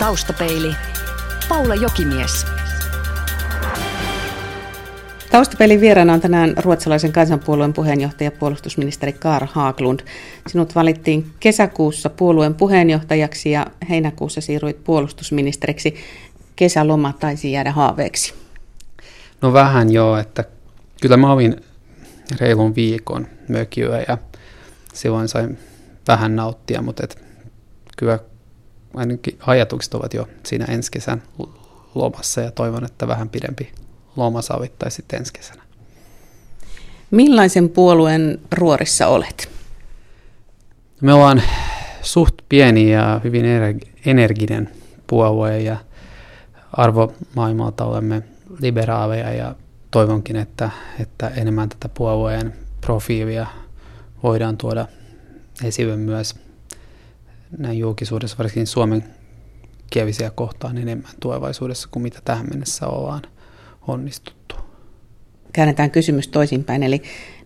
Taustapeili. Paula Jokimies. Taustapelin vieraana on tänään ruotsalaisen kansanpuolueen puheenjohtaja puolustusministeri Kaar Haaglund. Sinut valittiin kesäkuussa puolueen puheenjohtajaksi ja heinäkuussa siirryit puolustusministeriksi. Kesäloma taisi jäädä haaveeksi. No vähän joo, että kyllä mä olin reilun viikon mökiöä ja silloin sain vähän nauttia, mutta et kyllä ainakin ajatukset ovat jo siinä ensi kesän lomassa ja toivon, että vähän pidempi loma savittaisi sitten ensi kesänä. Millaisen puolueen ruorissa olet? Me ollaan suht pieni ja hyvin energinen puolue ja arvomaailmalta olemme liberaaleja ja toivonkin, että, että enemmän tätä puolueen profiilia voidaan tuoda esille myös näin julkisuudessa, varsinkin Suomen kielisiä kohtaan enemmän tulevaisuudessa kuin mitä tähän mennessä ollaan onnistuttu. Käännetään kysymys toisinpäin, eli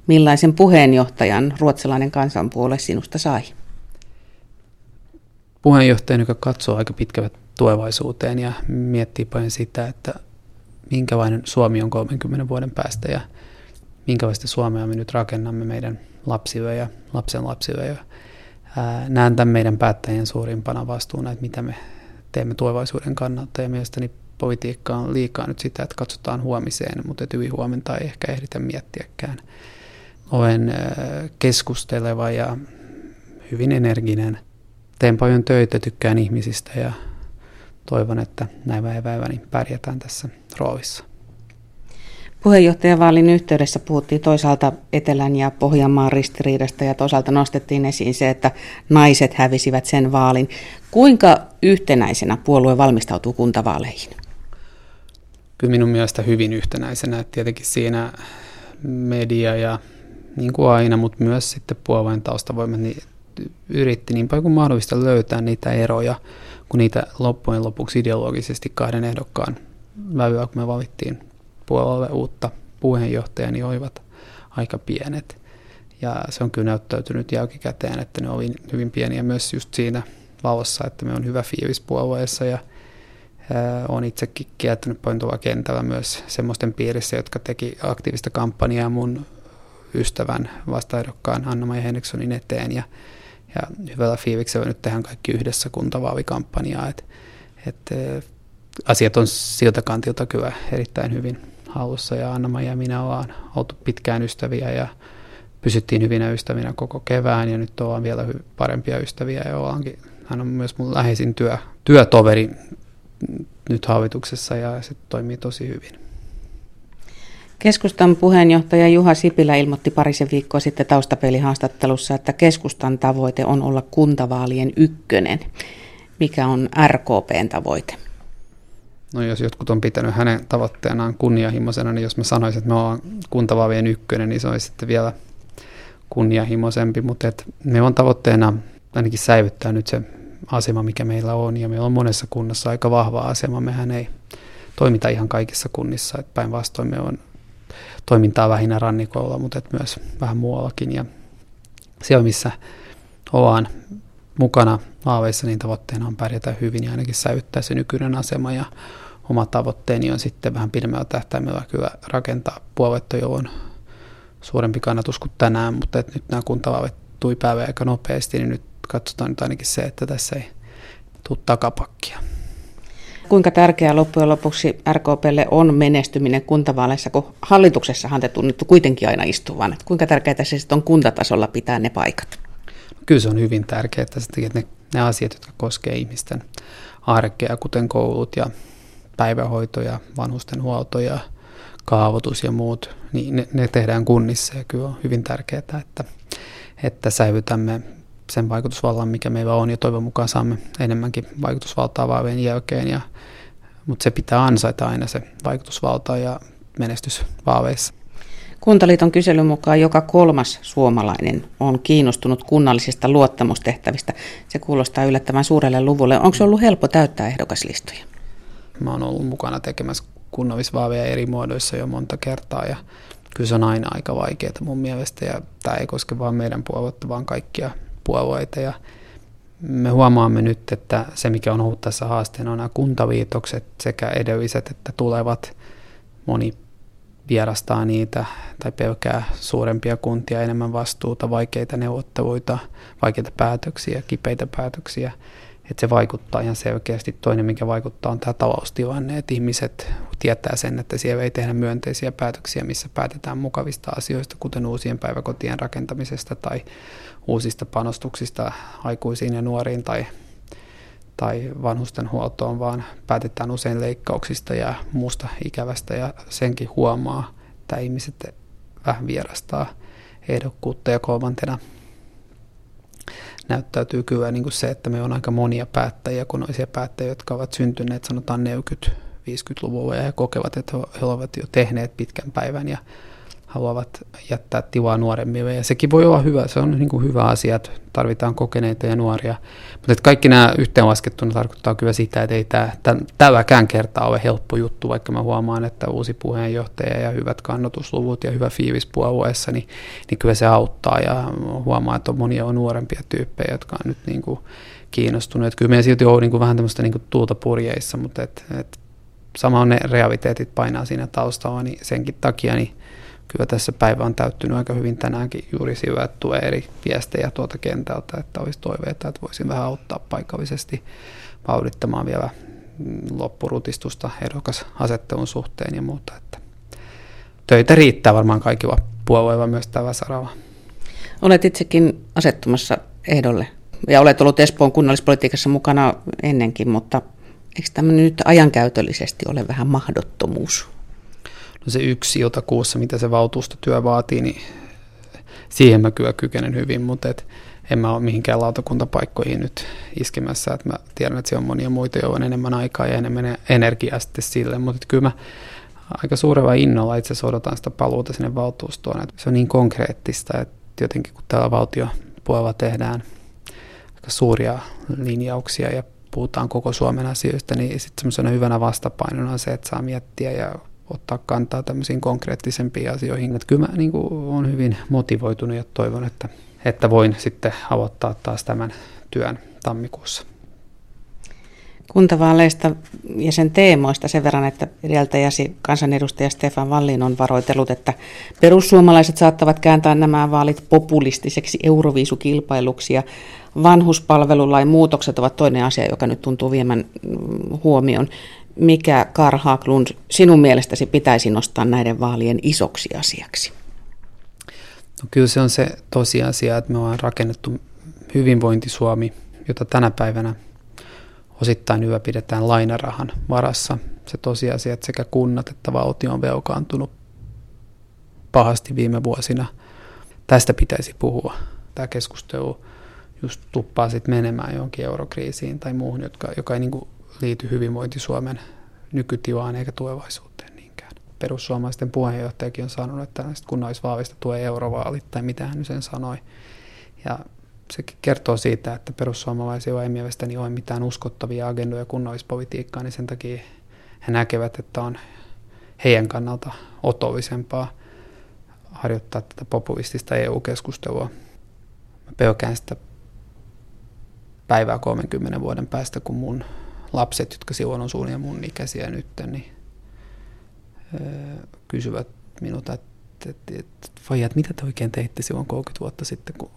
millaisen puheenjohtajan ruotsalainen kansanpuolue sinusta sai? Puheenjohtajan, joka katsoo aika pitkälle tulevaisuuteen ja miettii paljon sitä, että minkälainen Suomi on 30 vuoden päästä ja minkälaista Suomea me nyt rakennamme meidän lapsille ja lapsen lapsille. Ja näen tämän meidän päättäjien suurimpana vastuuna, että mitä me teemme tulevaisuuden kannalta ja mielestäni politiikka on liikaa nyt sitä, että katsotaan huomiseen, mutta hyvin huomenta ei ehkä ehditä miettiäkään. Olen keskusteleva ja hyvin energinen. Teen paljon töitä, tykkään ihmisistä ja toivon, että näin päiväni pärjätään tässä roolissa. Puheenjohtajavaalin yhteydessä puhuttiin toisaalta Etelän ja Pohjanmaan ristiriidasta ja toisaalta nostettiin esiin se, että naiset hävisivät sen vaalin. Kuinka yhtenäisenä puolue valmistautuu kuntavaaleihin? Kyllä minun mielestä hyvin yhtenäisenä. Tietenkin siinä media ja niin kuin aina, mutta myös sitten puolueen taustavoimat niin yritti niin paljon kuin mahdollista löytää niitä eroja, kun niitä loppujen lopuksi ideologisesti kahden ehdokkaan vävyä, kun me valittiin puolelle uutta puheenjohtajaa, niin olivat aika pienet. Ja se on kyllä näyttäytynyt jälkikäteen, että ne oli hyvin pieniä myös just siinä valossa, että me on hyvä fiilis puolueessa ja olen itsekin kiertänyt paljon tuolla kentällä myös semmoisten piirissä, jotka teki aktiivista kampanjaa mun ystävän vastaehdokkaan Anna-Maja Henrikssonin eteen ja, ja hyvällä fiiliksellä nyt tehdään kaikki yhdessä kuntavaalikampanjaa, että et, asiat on siltä kantilta kyllä erittäin hyvin hallussa ja anna ja minä ollaan oltu pitkään ystäviä ja pysyttiin hyvinä ystävinä koko kevään ja nyt ollaan vielä parempia ystäviä ja ollaankin, hän on myös mun läheisin työ, työtoveri nyt hallituksessa ja se toimii tosi hyvin. Keskustan puheenjohtaja Juha Sipilä ilmoitti parisen viikkoa sitten taustapelihaastattelussa, että keskustan tavoite on olla kuntavaalien ykkönen. Mikä on RKPn tavoite? No jos jotkut on pitänyt hänen tavoitteenaan kunnianhimoisena, niin jos mä sanoisin, että me ollaan kuntavaavien ykkönen, niin se olisi sitten vielä kunnianhimoisempi, mutta et me on tavoitteena ainakin säilyttää nyt se asema, mikä meillä on, ja meillä on monessa kunnassa aika vahva asema. Mehän ei toimita ihan kaikissa kunnissa, että päinvastoin me on toimintaa vähinnä rannikolla, mutta et myös vähän muuallakin, ja siellä, missä ollaan mukana aaveissa, niin tavoitteena on pärjätä hyvin ja ainakin säilyttää se nykyinen asema, ja oma tavoitteeni on sitten vähän pidemmällä tähtäimellä kyllä rakentaa puoluetta, jolloin suurempi kannatus kuin tänään, mutta että nyt nämä kuntavaalit tuli päivä aika nopeasti, niin nyt katsotaan nyt ainakin se, että tässä ei tule takapakkia. Kuinka tärkeää loppujen lopuksi RKPlle on menestyminen kuntavaaleissa, kun hallituksessahan te tunnettu kuitenkin aina istuvan. Että kuinka tärkeää se sitten on kuntatasolla pitää ne paikat? Kyllä se on hyvin tärkeää, että ne, ne asiat, jotka koskevat ihmisten arkea, kuten koulut ja päivähoito ja vanhustenhuolto ja kaavoitus ja muut, niin ne, ne tehdään kunnissa ja kyllä on hyvin tärkeää, että, että säilytämme sen vaikutusvallan, mikä meillä on ja toivon mukaan saamme enemmänkin vaikutusvaltaa vaalien jälkeen, ja, mutta se pitää ansaita aina se vaikutusvalta ja menestys vaaleissa. Kuntaliiton kyselyn mukaan joka kolmas suomalainen on kiinnostunut kunnallisista luottamustehtävistä. Se kuulostaa yllättävän suurelle luvulle. Onko se ollut helppo täyttää ehdokaslistoja? Mä oon ollut mukana tekemässä kunnallisvaaleja eri muodoissa jo monta kertaa ja kyllä se on aina aika vaikeaa mun mielestä ja tämä ei koske vain meidän puoluetta, vaan kaikkia puolueita ja me huomaamme nyt, että se mikä on ollut tässä haasteena on nämä kuntaviitokset sekä edelliset että tulevat. Moni vierastaa niitä tai pelkää suurempia kuntia, enemmän vastuuta, vaikeita neuvotteluita, vaikeita päätöksiä, kipeitä päätöksiä. Että se vaikuttaa ihan selkeästi. Toinen, mikä vaikuttaa, on tämä taloustilanne, että ihmiset tietää sen, että siellä ei tehdä myönteisiä päätöksiä, missä päätetään mukavista asioista, kuten uusien päiväkotien rakentamisesta tai uusista panostuksista aikuisiin ja nuoriin tai, tai vanhusten huoltoon, vaan päätetään usein leikkauksista ja muusta ikävästä ja senkin huomaa, että ihmiset vähän vierastaa ehdokkuutta ja kolmantena näyttäytyy kyllä niin kuin se, että me on aika monia päättäjiä, kunnollisia päättäjiä, jotka ovat syntyneet sanotaan 40-50-luvulla ja kokevat, että he ovat jo tehneet pitkän päivän ja haluavat jättää tilaa nuoremmille. Ja sekin voi olla hyvä, se on niin kuin hyvä asia, että tarvitaan kokeneita ja nuoria. Mutta että kaikki nämä yhteenlaskettuna tarkoittaa kyllä sitä, että ei tämä tälläkään kertaa ole helppo juttu, vaikka mä huomaan, että uusi puheenjohtaja ja hyvät kannatusluvut ja hyvä fiilis puolueessa, niin, niin kyllä se auttaa. Ja huomaa, että on monia on nuorempia tyyppejä, jotka on nyt niin kuin kiinnostuneet. Kyllä meidän silti on niin kuin vähän tämmöistä niin kuin tuulta purjeissa, mutta et, et sama on ne realiteetit painaa siinä taustalla, niin senkin takia niin kyllä tässä päivä on täyttynyt aika hyvin tänäänkin juuri sillä, että tulee eri viestejä tuolta kentältä, että olisi toiveita, että voisin vähän auttaa paikallisesti vauhdittamaan vielä loppurutistusta ehdokasasettelun suhteen ja muuta. Että töitä riittää varmaan kaikilla puolueilla myös tällä saralla. Olet itsekin asettumassa ehdolle ja olet ollut Espoon kunnallispolitiikassa mukana ennenkin, mutta eikö tämä nyt ajankäytöllisesti ole vähän mahdottomuus? No se yksi kuussa, mitä se valtuustotyö vaatii, niin siihen mä kyllä kykenen hyvin, mutta et en mä ole mihinkään lautakuntapaikkoihin nyt iskemässä, että mä tiedän, että siellä on monia muita, joilla on enemmän aikaa ja enemmän energiaa sitten sille, mutta kyllä mä aika suurella innolla itse asiassa odotan sitä paluuta sinne valtuustoon, että se on niin konkreettista, että jotenkin kun täällä valtiopuolella tehdään aika suuria linjauksia ja puhutaan koko Suomen asioista, niin sitten semmoisena hyvänä vastapainona on se, että saa miettiä ja ottaa kantaa tämmöisiin konkreettisempiin asioihin. Että kyllä mä niin olen hyvin motivoitunut ja toivon, että, että voin sitten aloittaa taas tämän työn tammikuussa. Kuntavaaleista ja sen teemoista sen verran, että edeltäjäsi kansanedustaja Stefan Wallin on varoitellut, että perussuomalaiset saattavat kääntää nämä vaalit populistiseksi euroviisukilpailuksi ja vanhuspalvelulain muutokset ovat toinen asia, joka nyt tuntuu viemän huomioon mikä Karl Haglund sinun mielestäsi pitäisi nostaa näiden vaalien isoksi asiaksi? No kyllä se on se tosiasia, että me ollaan rakennettu hyvinvointi Suomi, jota tänä päivänä osittain ylläpidetään lainarahan varassa. Se tosiasia, että sekä kunnat että valtio on velkaantunut pahasti viime vuosina. Tästä pitäisi puhua. Tämä keskustelu just tuppaa sitten menemään johonkin eurokriisiin tai muuhun, jotka, joka ei niin kuin liity hyvinvointi Suomen nykytilaan eikä tulevaisuuteen niinkään. Perussuomalaisten puheenjohtajakin on sanonut, että näistä kunnallisvaalista tulee eurovaalit tai mitä hän sen sanoi. Ja se kertoo siitä, että perussuomalaisilla ei mielestäni ole mitään uskottavia agendoja kunnallispolitiikkaan, niin sen takia he näkevät, että on heidän kannalta otollisempaa harjoittaa tätä populistista EU-keskustelua. Mä pelkään sitä päivää 30 vuoden päästä, kun mun lapset, jotka silloin on suunnilleen mun ikäisiä nyt, niin kysyvät minulta, että, että, että että mitä te oikein teitte silloin 30 vuotta sitten, kun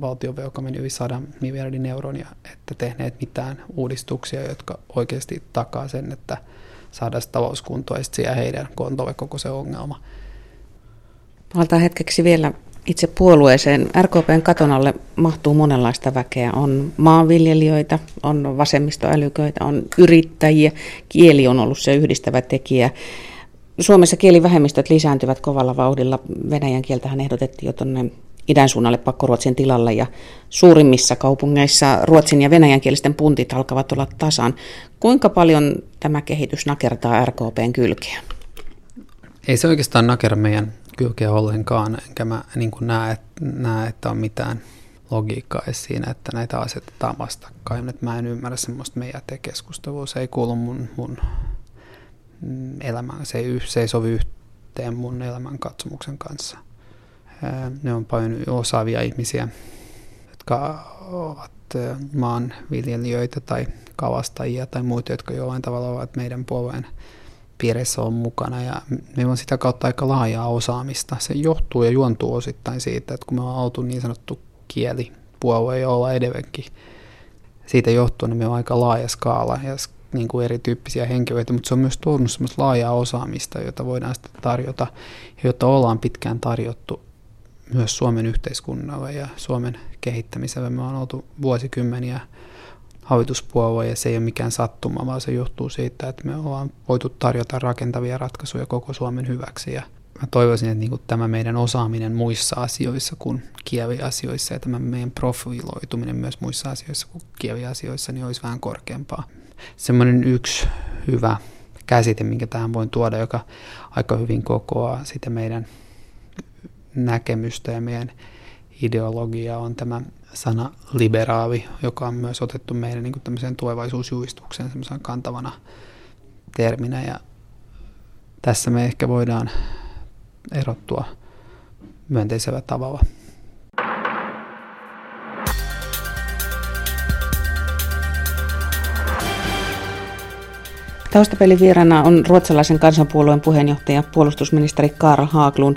valtionvelka meni yli 100 miljardin euron ja että tehneet mitään uudistuksia, jotka oikeasti takaa sen, että saadaan talouskuntoa ja heidän kontolle koko se ongelma. Palataan hetkeksi vielä itse puolueeseen. RKPn katon alle mahtuu monenlaista väkeä. On maanviljelijöitä, on vasemmistoälyköitä, on yrittäjiä. Kieli on ollut se yhdistävä tekijä. Suomessa kielivähemmistöt lisääntyvät kovalla vauhdilla. Venäjän kieltähän ehdotettiin jo tuonne idän suunnalle pakkoruotsin tilalle ja suurimmissa kaupungeissa ruotsin ja venäjänkielisten puntit alkavat olla tasan. Kuinka paljon tämä kehitys nakertaa RKPn kylkeä? Ei se oikeastaan nakera meidän kylkeä ollenkaan, enkä mä niin näe, näe, että on mitään logiikkaa siinä, että näitä asetetaan vastakkain. Että mä en ymmärrä semmoista meidän keskustelua. Se ei kuulu mun, mun elämään, se ei, se ei sovi yhteen mun elämän katsomuksen kanssa. Ne on paljon osaavia ihmisiä, jotka ovat maanviljelijöitä tai kalastajia tai muita, jotka jollain tavalla ovat meidän puolueen piirissä on mukana ja meillä on sitä kautta aika laajaa osaamista. Se johtuu ja juontuu osittain siitä, että kun me ollaan oltu niin sanottu kielipuolue ja olla edelleenkin siitä johtuen, niin meillä on aika laaja skaala ja niin kuin erityyppisiä henkilöitä, mutta se on myös tuonut semmoista laajaa osaamista, jota voidaan sitten tarjota ja jota ollaan pitkään tarjottu myös Suomen yhteiskunnalle ja Suomen kehittämiselle. Me on oltu vuosikymmeniä hallituspuolue ja se ei ole mikään sattuma, vaan se johtuu siitä, että me ollaan voitu tarjota rakentavia ratkaisuja koko Suomen hyväksi ja mä toivoisin, että niin tämä meidän osaaminen muissa asioissa kuin kieliasioissa ja tämä meidän profiloituminen myös muissa asioissa kuin kieliasioissa niin olisi vähän korkeampaa. Semmoinen yksi hyvä käsite, minkä tähän voin tuoda, joka aika hyvin kokoaa sitä meidän näkemystä ja meidän ideologiaa on tämä sana liberaali, joka on myös otettu meidän niin kuin tulevaisuusjuistukseen semmoisena kantavana terminä. Ja tässä me ehkä voidaan erottua myönteisellä tavalla. Taustapelin vieraana on ruotsalaisen kansanpuolueen puheenjohtaja puolustusministeri Karl Haaglund.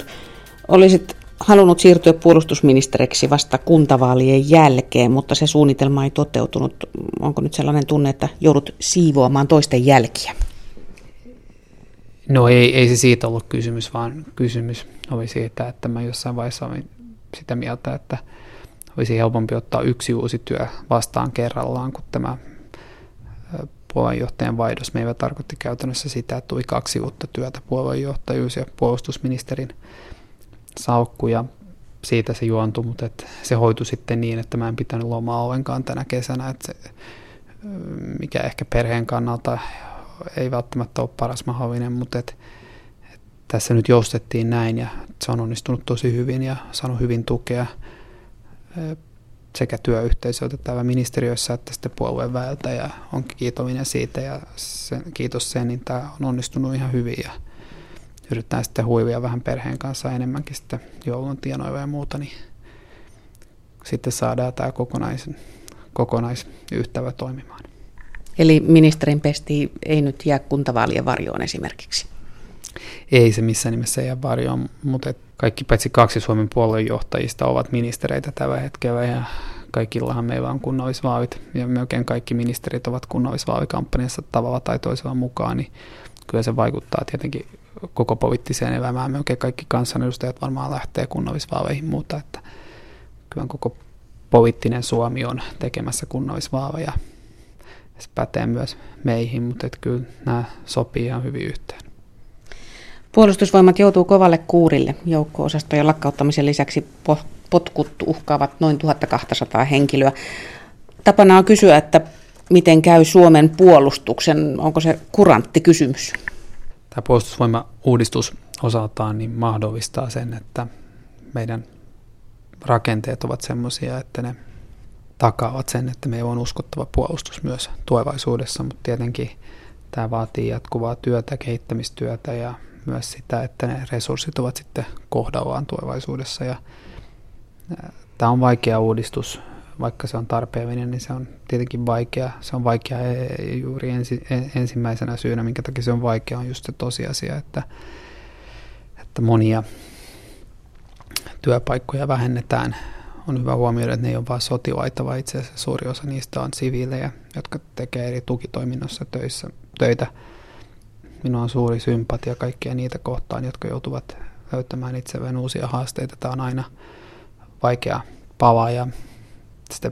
Olisit halunnut siirtyä puolustusministeriksi vasta kuntavaalien jälkeen, mutta se suunnitelma ei toteutunut. Onko nyt sellainen tunne, että joudut siivoamaan toisten jälkiä? No ei, ei se siitä ollut kysymys, vaan kysymys oli siitä, että mä jossain vaiheessa olin sitä mieltä, että olisi helpompi ottaa yksi uusi työ vastaan kerrallaan, kun tämä puolueenjohtajan vaihdos meillä tarkoitti käytännössä sitä, että tuli kaksi uutta työtä, puolueenjohtajuus ja puolustusministerin salkku ja siitä se juontui, mutta et se hoitui sitten niin, että mä en pitänyt lomaa ollenkaan tänä kesänä, että se, mikä ehkä perheen kannalta ei välttämättä ole paras mahdollinen, mutta et, et tässä nyt joustettiin näin ja se on onnistunut tosi hyvin ja saanut hyvin tukea sekä työyhteisöltä täällä ministeriössä että sitten puolueen väeltä ja onkin kiitollinen siitä ja sen, kiitos sen, niin tämä on onnistunut ihan hyvin ja yritetään sitten huivia vähän perheen kanssa enemmänkin sitten joulun tienoilla ja muuta, niin sitten saadaan tämä kokonais, kokonaisyhtävä toimimaan. Eli ministerin pesti ei nyt jää kuntavaalien varjoon esimerkiksi? Ei se missään nimessä jää varjoon, mutta kaikki paitsi kaksi Suomen puoluejohtajista ovat ministereitä tällä hetkellä ja kaikillahan meillä on kunnallisvaalit ja melkein kaikki ministerit ovat kunnallisvaalikampanjassa tavalla tai toisella mukaan, niin kyllä se vaikuttaa tietenkin koko poliittiseen elämään. Melkein kaikki kansanedustajat varmaan lähtee kunnallisvaaleihin, mutta että kyllä koko poliittinen Suomi on tekemässä kunnallisvaaleja. Se pätee myös meihin, mutta että kyllä nämä sopii ihan hyvin yhteen. Puolustusvoimat joutuu kovalle kuurille. Joukko-osastojen lakkauttamisen lisäksi potkut uhkaavat noin 1200 henkilöä. Tapana on kysyä, että miten käy Suomen puolustuksen. Onko se kurantti kysymys? Tämä puolustusvoimauudistus osaltaan niin mahdollistaa sen, että meidän rakenteet ovat sellaisia, että ne takaavat sen, että meillä on uskottava puolustus myös tulevaisuudessa, mutta tietenkin tämä vaatii jatkuvaa työtä, kehittämistyötä ja myös sitä, että ne resurssit ovat sitten kohdallaan tulevaisuudessa. Ja tämä on vaikea uudistus, vaikka se on tarpeellinen, niin se on tietenkin vaikea. Se on vaikea e, juuri ensi, e, ensimmäisenä syynä, minkä takia se on vaikea, on just se tosiasia, että, että monia työpaikkoja vähennetään. On hyvä huomioida, että ne ei ole vain sotilaita, vaan itse asiassa suuri osa niistä on siviilejä, jotka tekee eri tukitoiminnossa töissä, töitä. Minulla on suuri sympatia kaikkia niitä kohtaan, jotka joutuvat löytämään itselleen uusia haasteita. Tämä on aina vaikea pala ja sitä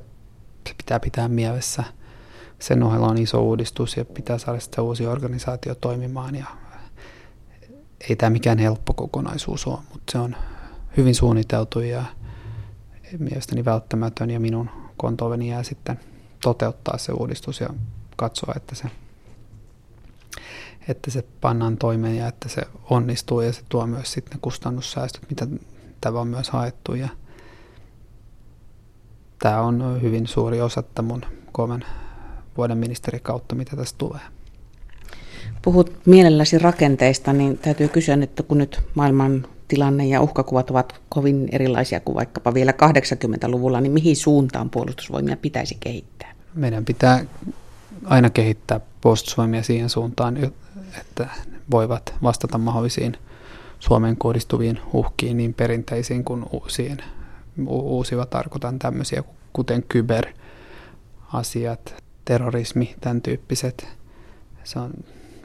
pitää pitää mielessä. Sen ohella on iso uudistus ja pitää saada sitä uusi organisaatio toimimaan ja ei tämä mikään helppo kokonaisuus ole, mutta se on hyvin suunniteltu ja mielestäni välttämätön ja minun kontoveni jää sitten toteuttaa se uudistus ja katsoa, että se, että se pannaan toimeen ja että se onnistuu ja se tuo myös sitten kustannussäästöt, mitä tämä on myös haettu ja tämä on hyvin suuri osa mun kolmen vuoden ministerikautta, mitä tästä tulee. Puhut mielelläsi rakenteista, niin täytyy kysyä, että kun nyt maailman tilanne ja uhkakuvat ovat kovin erilaisia kuin vaikkapa vielä 80-luvulla, niin mihin suuntaan puolustusvoimia pitäisi kehittää? Meidän pitää aina kehittää puolustusvoimia siihen suuntaan, että voivat vastata mahdollisiin Suomeen kohdistuviin uhkiin, niin perinteisiin kuin uusiin. Uusiva tarkoitan tämmöisiä, kuten kyberasiat, terrorismi, tämän tyyppiset. Se on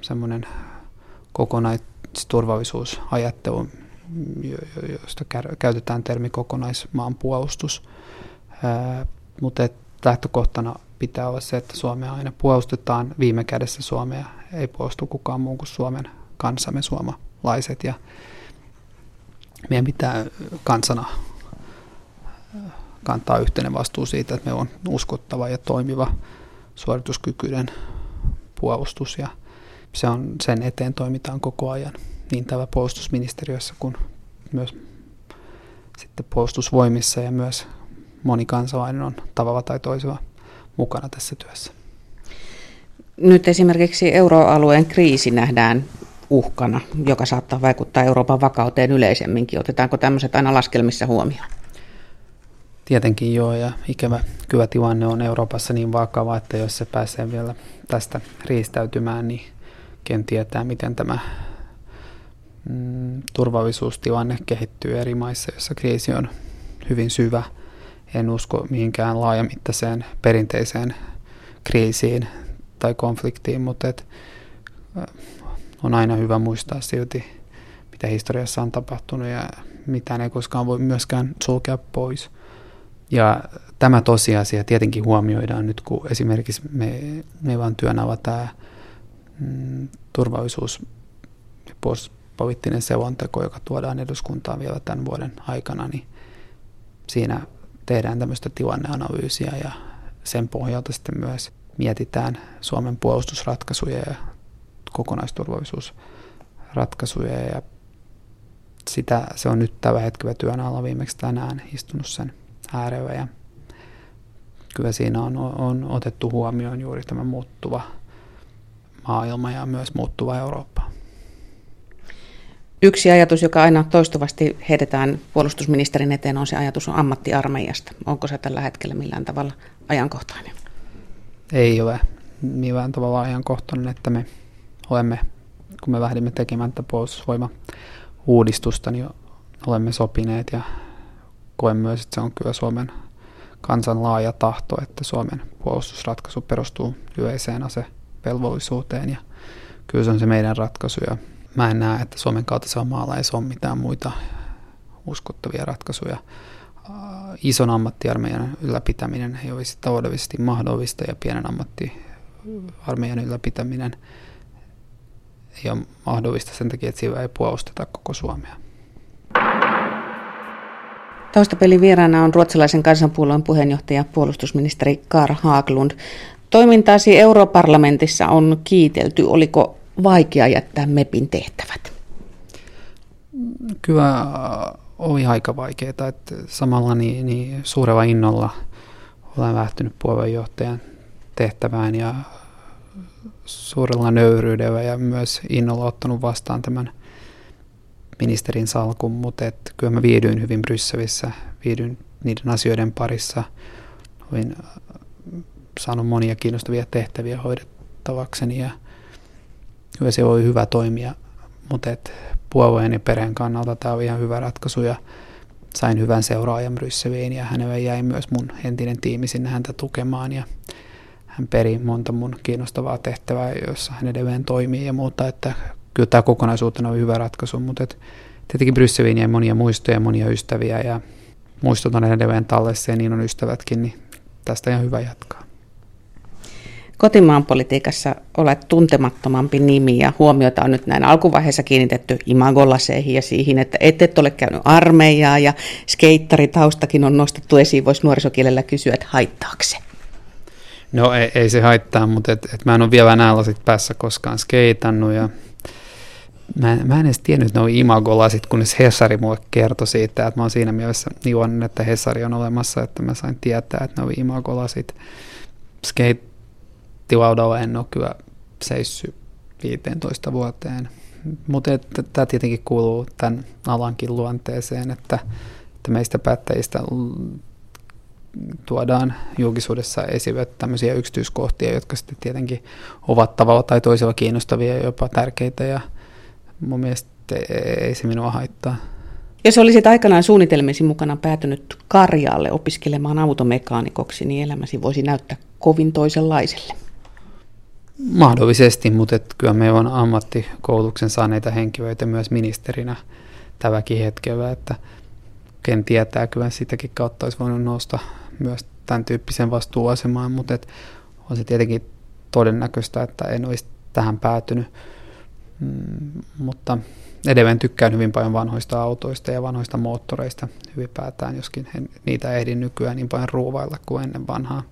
semmoinen kokonaisturvallisuusajattelu, josta käytetään termi kokonaismaanpuolustus. Mutta lähtökohtana pitää olla se, että Suomea aina puolustetaan. Viime kädessä Suomea ei puolustu kukaan muu kuin Suomen kansamme suomalaiset. Ja meidän pitää kansana kantaa yhteinen vastuu siitä, että me on uskottava ja toimiva suorituskykyinen puolustus ja se on, sen eteen toimitaan koko ajan niin täällä puolustusministeriössä kuin myös sitten puolustusvoimissa ja myös moni kansalainen on tavalla tai toisella mukana tässä työssä. Nyt esimerkiksi euroalueen kriisi nähdään uhkana, joka saattaa vaikuttaa Euroopan vakauteen yleisemminkin. Otetaanko tämmöiset aina laskelmissa huomioon? Tietenkin joo, ja ikävä kyllä tilanne on Euroopassa niin vakava, että jos se pääsee vielä tästä riistäytymään, niin ken tietää, miten tämä mm, turvallisuustilanne kehittyy eri maissa, joissa kriisi on hyvin syvä. En usko mihinkään laajamittaiseen perinteiseen kriisiin tai konfliktiin, mutta et, on aina hyvä muistaa silti, mitä historiassa on tapahtunut ja mitä ei koskaan voi myöskään sulkea pois. Ja tämä tosiasia tietenkin huomioidaan nyt, kun esimerkiksi me, meillä on työn tämä mm, turvallisuus- ja puolustuspoliittinen selonteko, joka tuodaan eduskuntaan vielä tämän vuoden aikana, niin siinä tehdään tämmöistä tilanneanalyysiä ja sen pohjalta sitten myös mietitään Suomen puolustusratkaisuja ja kokonaisturvallisuusratkaisuja. Ja sitä, se on nyt tällä hetkellä työn alla viimeksi tänään istunut sen äärellä ja kyllä siinä on, on otettu huomioon juuri tämä muuttuva maailma ja myös muuttuva Eurooppa. Yksi ajatus, joka aina toistuvasti heitetään puolustusministerin eteen, on se ajatus on ammattiarmeijasta. Onko se tällä hetkellä millään tavalla ajankohtainen? Ei ole millään tavalla ajankohtainen, että me olemme, kun me lähdimme tekemään tätä puolustusvoima-uudistusta, niin olemme sopineet ja koen myös, että se on kyllä Suomen kansan laaja tahto, että Suomen puolustusratkaisu perustuu yleiseen asevelvollisuuteen ja kyllä se on se meidän ratkaisu ja mä en näe, että Suomen kaltaisella maalla ei ole mitään muita uskottavia ratkaisuja. Ison ammattiarmeijan ylläpitäminen ei olisi taloudellisesti mahdollista ja pienen ammattiarmeijan ylläpitäminen ei ole mahdollista sen takia, että sillä ei puolusteta koko Suomea. Taustapelin vieraana on ruotsalaisen kansanpuolueen puheenjohtaja puolustusministeri Karl Haaglund. Toimintaasi europarlamentissa on kiitelty. Oliko vaikea jättää MEPin tehtävät? Kyllä oli aika vaikeaa. Että samalla niin, niin suurella innolla olen lähtenyt puheenjohtajan tehtävään ja suurella nöyryydellä ja myös innolla ottanut vastaan tämän ministerin salkun, mutta et kyllä mä viidyin hyvin Brysselissä, viidyin niiden asioiden parissa. Olin äh, saanut monia kiinnostavia tehtäviä hoidettavakseni ja kyllä se oli hyvä toimia, mutta et puolueen ja perheen kannalta tämä oli ihan hyvä ratkaisu ja sain hyvän seuraajan Brysseliin ja hänelle jäi myös mun entinen tiimi sinne häntä tukemaan ja hän peri monta mun kiinnostavaa tehtävää, joissa hän edelleen toimii ja muuta, että kyllä tämä kokonaisuutena on hyvä ratkaisu, mutta et, tietenkin Brysseliin jäi monia muistoja ja monia ystäviä ja muistot on edelleen tallessa ja niin on ystävätkin, niin tästä ihan hyvä jatkaa. Kotimaan politiikassa olet tuntemattomampi nimi ja huomiota on nyt näin alkuvaiheessa kiinnitetty imagolaseihin ja siihen, että et, et ole käynyt armeijaa ja skeittaritaustakin on nostettu esiin. Voisi nuorisokielellä kysyä, että haittaako se? No ei, ei se haittaa, mutta et, et mä en ole vielä nämä lasit päässä koskaan skeitannut ja mä, mä en edes tiennyt, on imagolasit, kunnes Hesari mulle kertoi siitä, että mä oon siinä mielessä iloinen, että Hesari on olemassa, että mä sain tietää, että ne on imagolasit. Skeittilaudalla en ole kyllä seissyt 15 vuoteen. mutta tämä tietenkin kuuluu tämän alankin luonteeseen, että, että meistä päättäjistä tuodaan julkisuudessa esille tämmöisiä yksityiskohtia, jotka sitten tietenkin ovat tavalla tai toisella kiinnostavia ja jopa tärkeitä ja mun mielestä ei se minua haittaa. Jos olisit aikanaan suunnitelmisi mukana päätynyt Karjaalle opiskelemaan automekaanikoksi, niin elämäsi voisi näyttää kovin toisenlaiselle. Mahdollisesti, mutta et kyllä meillä on ammattikoulutuksen saaneita henkilöitä myös ministerinä tälläkin hetkellä, että ken tietää, kyllä sitäkin kautta olisi voinut nousta myös tämän tyyppisen vastuuasemaan, mutta et on se tietenkin todennäköistä, että en olisi tähän päätynyt. Mm, mutta edelleen tykkään hyvin paljon vanhoista autoista ja vanhoista moottoreista ylipäätään, joskin en niitä ehdin nykyään niin paljon ruuvailla kuin ennen vanhaa.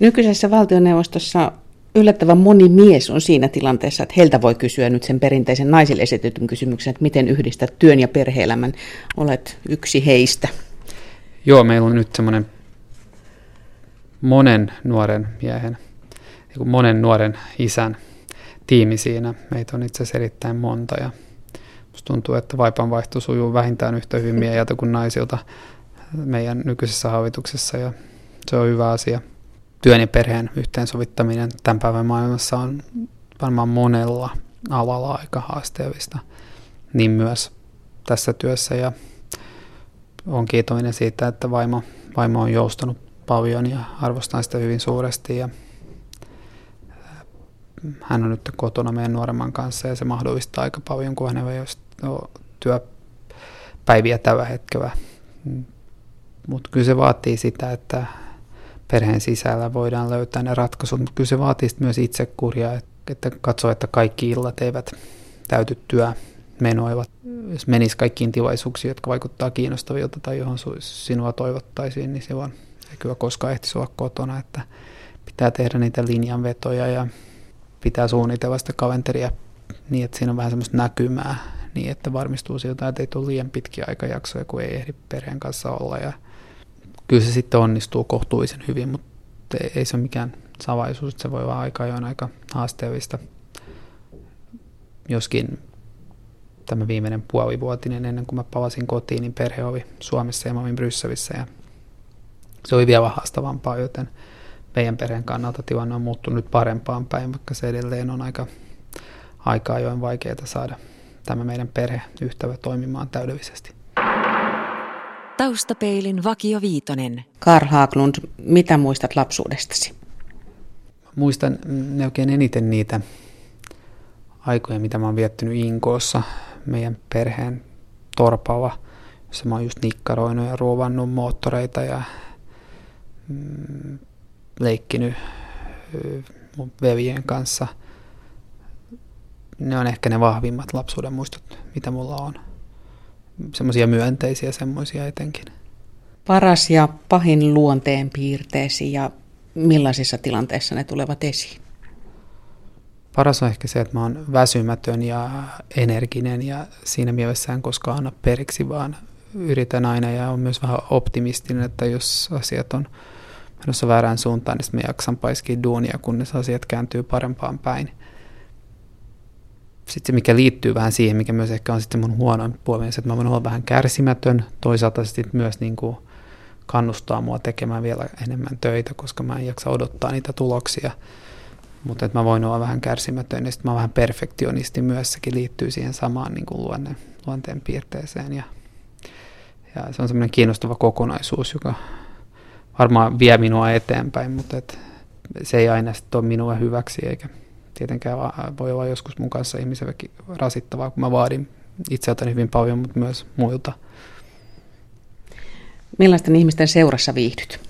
Nykyisessä valtioneuvostossa yllättävän moni mies on siinä tilanteessa, että heiltä voi kysyä nyt sen perinteisen naisille esitetyn kysymyksen, että miten yhdistää työn ja perheelämän. Olet yksi heistä. Joo, meillä on nyt semmoinen monen nuoren miehen, monen nuoren isän tiimi siinä. Meitä on itse asiassa erittäin monta ja musta tuntuu, että vaipanvaihto sujuu vähintään yhtä hyvin mieheltä kuin naisilta meidän nykyisessä hallituksessa ja se on hyvä asia. Työn ja perheen yhteensovittaminen tämän päivän maailmassa on varmaan monella alalla aika haasteellista, niin myös tässä työssä ja on kiitollinen siitä, että vaimo, vaimo on joustanut paljon ja arvostan sitä hyvin suuresti ja hän on nyt kotona meidän nuoremman kanssa ja se mahdollistaa aika paljon, kun hänellä ei ole työpäiviä tällä hetkellä. Mutta kyllä se vaatii sitä, että perheen sisällä voidaan löytää ne ratkaisut, mutta kyllä se vaatii myös itsekuria, että katsoo, että kaikki illat eivät täyty työmenoivat. Jos menisi kaikkiin tilaisuuksiin, jotka vaikuttaa kiinnostavilta tai johon sinua toivottaisiin, niin silloin ei kyllä koskaan ehtisi olla kotona, että pitää tehdä niitä linjanvetoja ja pitää suunnitella sitä kalenteria niin, että siinä on vähän semmoista näkymää, niin että varmistuu siltä, että ei tule liian pitkiä aikajaksoja, kun ei ehdi perheen kanssa olla. Ja kyllä se sitten onnistuu kohtuullisen hyvin, mutta ei se ole mikään savaisuus, että se voi olla aika ajoin aika haasteellista. Joskin tämä viimeinen puolivuotinen ennen kuin mä palasin kotiin, niin perhe oli Suomessa ja mä olin Brysselissä ja se oli vielä haastavampaa, joten – meidän perheen kannalta tilanne on muuttunut nyt parempaan päin, vaikka se edelleen on aika, aika ajoin vaikeaa saada tämä meidän perheyhtävä toimimaan täydellisesti. Taustapeilin Vakio Viitonen. Karl Haaglund, mitä muistat lapsuudestasi? Muistan ne oikein eniten niitä aikoja, mitä mä oon viettänyt Inkoossa meidän perheen torpalla, jossa mä oon just nikkaroinut ja ruovannut moottoreita ja mm, leikkinyt mun veljen kanssa. Ne on ehkä ne vahvimmat lapsuuden muistot, mitä mulla on. Semmoisia myönteisiä semmoisia etenkin. Paras ja pahin luonteen piirteesi ja millaisissa tilanteissa ne tulevat esiin? Paras on ehkä se, että mä oon väsymätön ja energinen ja siinä mielessä en koskaan anna periksi, vaan yritän aina ja on myös vähän optimistinen, että jos asiat on menossa väärään suuntaan, niin sitten mä jaksan paiskia duunia, kunnes asiat kääntyy parempaan päin. Sitten se, mikä liittyy vähän siihen, mikä myös ehkä on sitten mun huonoin puoli, että mä voin olla vähän kärsimätön, toisaalta sitten myös niin kuin kannustaa mua tekemään vielä enemmän töitä, koska mä en jaksa odottaa niitä tuloksia. Mutta että mä voin olla vähän kärsimätön ja sitten mä vähän perfektionisti myös, sekin liittyy siihen samaan niin kuin luonne, luonteen piirteeseen. Ja, ja se on semmoinen kiinnostava kokonaisuus, joka varmaan vie minua eteenpäin, mutta et se ei aina sitten ole minua hyväksi, eikä tietenkään voi olla joskus mun kanssa ihmisellekin rasittavaa, kun mä vaadin itseltäni hyvin paljon, mutta myös muilta. Millaisten ihmisten seurassa viihdyt?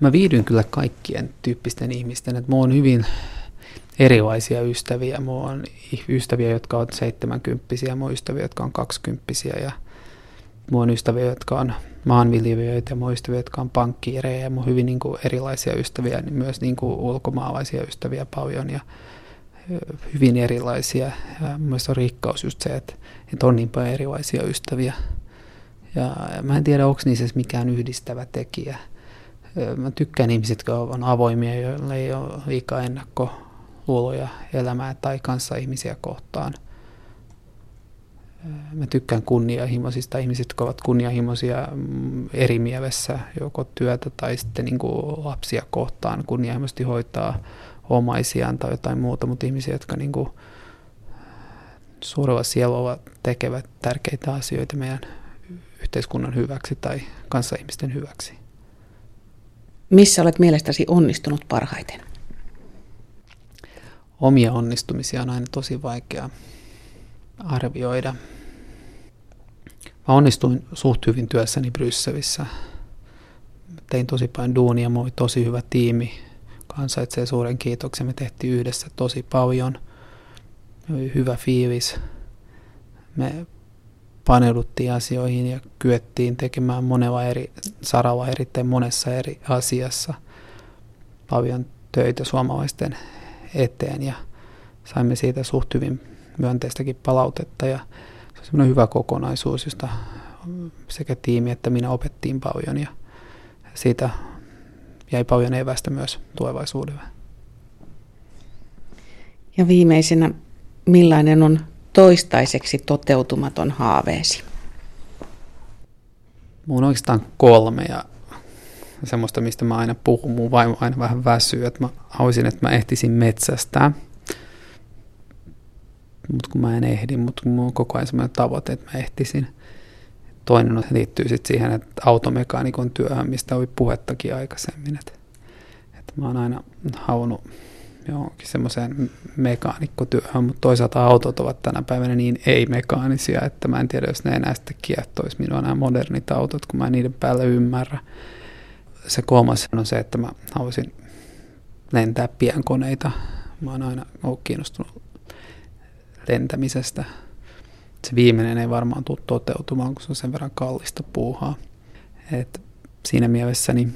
Mä viihdyn kyllä kaikkien tyyppisten ihmisten, että mulla on hyvin erilaisia ystäviä. Mulla on ystäviä, jotka on 70 mulla on ystäviä, jotka on 20 ja mulla on ystäviä, jotka on maanviljelijöitä ja mun ystäviä, jotka on pankkiireja ja mun hyvin niin kuin erilaisia ystäviä, niin myös niin kuin ulkomaalaisia ystäviä paljon ja hyvin erilaisia. Ja myös on rikkaus just se, että, että on niin paljon erilaisia ystäviä. Ja mä en tiedä, onko niissä mikään yhdistävä tekijä. Mä tykkään ihmiset, jotka on avoimia, joilla ei ole liikaa ennakko luuloja elämää tai kanssa ihmisiä kohtaan. Mä tykkään kunnianhimoisista ihmisistä, jotka ovat kunnianhimoisia mm, eri mielessä, joko työtä tai sitten niin kuin lapsia kohtaan kunnianhimoisesti hoitaa omaisiaan tai jotain muuta, mutta ihmisiä, jotka niin kuin suurella sielulla tekevät tärkeitä asioita meidän yhteiskunnan hyväksi tai ihmisten hyväksi. Missä olet mielestäsi onnistunut parhaiten? Omia onnistumisia on aina tosi vaikea arvioida. Mä onnistuin suht hyvin työssäni Brysselissä. Tein tosi paljon duunia, mulla oli tosi hyvä tiimi. Kansaitsee suuren kiitoksen, me tehtiin yhdessä tosi paljon. Oli hyvä fiilis. Me paneuduttiin asioihin ja kyettiin tekemään monella eri saralla erittäin monessa eri asiassa paljon töitä suomalaisten eteen ja saimme siitä suht hyvin myönteistäkin palautetta ja se on semmoinen hyvä kokonaisuus, josta sekä tiimi että minä opettiin paljon ja siitä jäi paljon evästä myös tulevaisuudelle. Ja viimeisenä, millainen on toistaiseksi toteutumaton haaveesi? Mulla on oikeastaan kolme ja semmoista, mistä mä aina puhun. Mun vaimo aina vähän väsyy, että mä haluaisin, että mä ehtisin metsästää. Mutta kun mä en ehdi, mutta kun mulla on koko ajan semmoinen tavoite, että mä ehtisin. Toinen liittyy sitten siihen, että automekaanikon työhön, mistä oli puhettakin aikaisemmin. Että, että mä oon aina halunnut johonkin semmoiseen mekaanikkotyöhön, mutta toisaalta autot ovat tänä päivänä niin ei-mekaanisia, että mä en tiedä, jos ne enää sitten kiehtoisi minua nämä modernit autot, kun mä en niiden päälle ymmärrä. Se kolmas on se, että mä haluaisin lentää pienkoneita. Mä oon aina ollut kiinnostunut lentämisestä. Se viimeinen ei varmaan tule toteutumaan, kun se on sen verran kallista puuhaa. Et siinä mielessä niin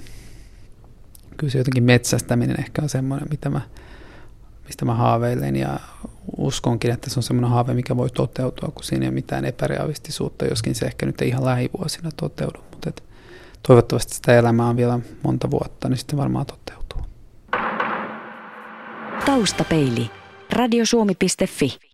kyllä se jotenkin metsästäminen ehkä on semmoinen, mitä mä mistä mä haaveilen ja uskonkin, että se on semmoinen haave, mikä voi toteutua, kun siinä ei ole mitään epärealistisuutta, joskin se ehkä nyt ei ihan lähivuosina toteudu, mutta et toivottavasti sitä elämää on vielä monta vuotta, niin sitten varmaan toteutuu. Taustapeili. Radiosuomi.fi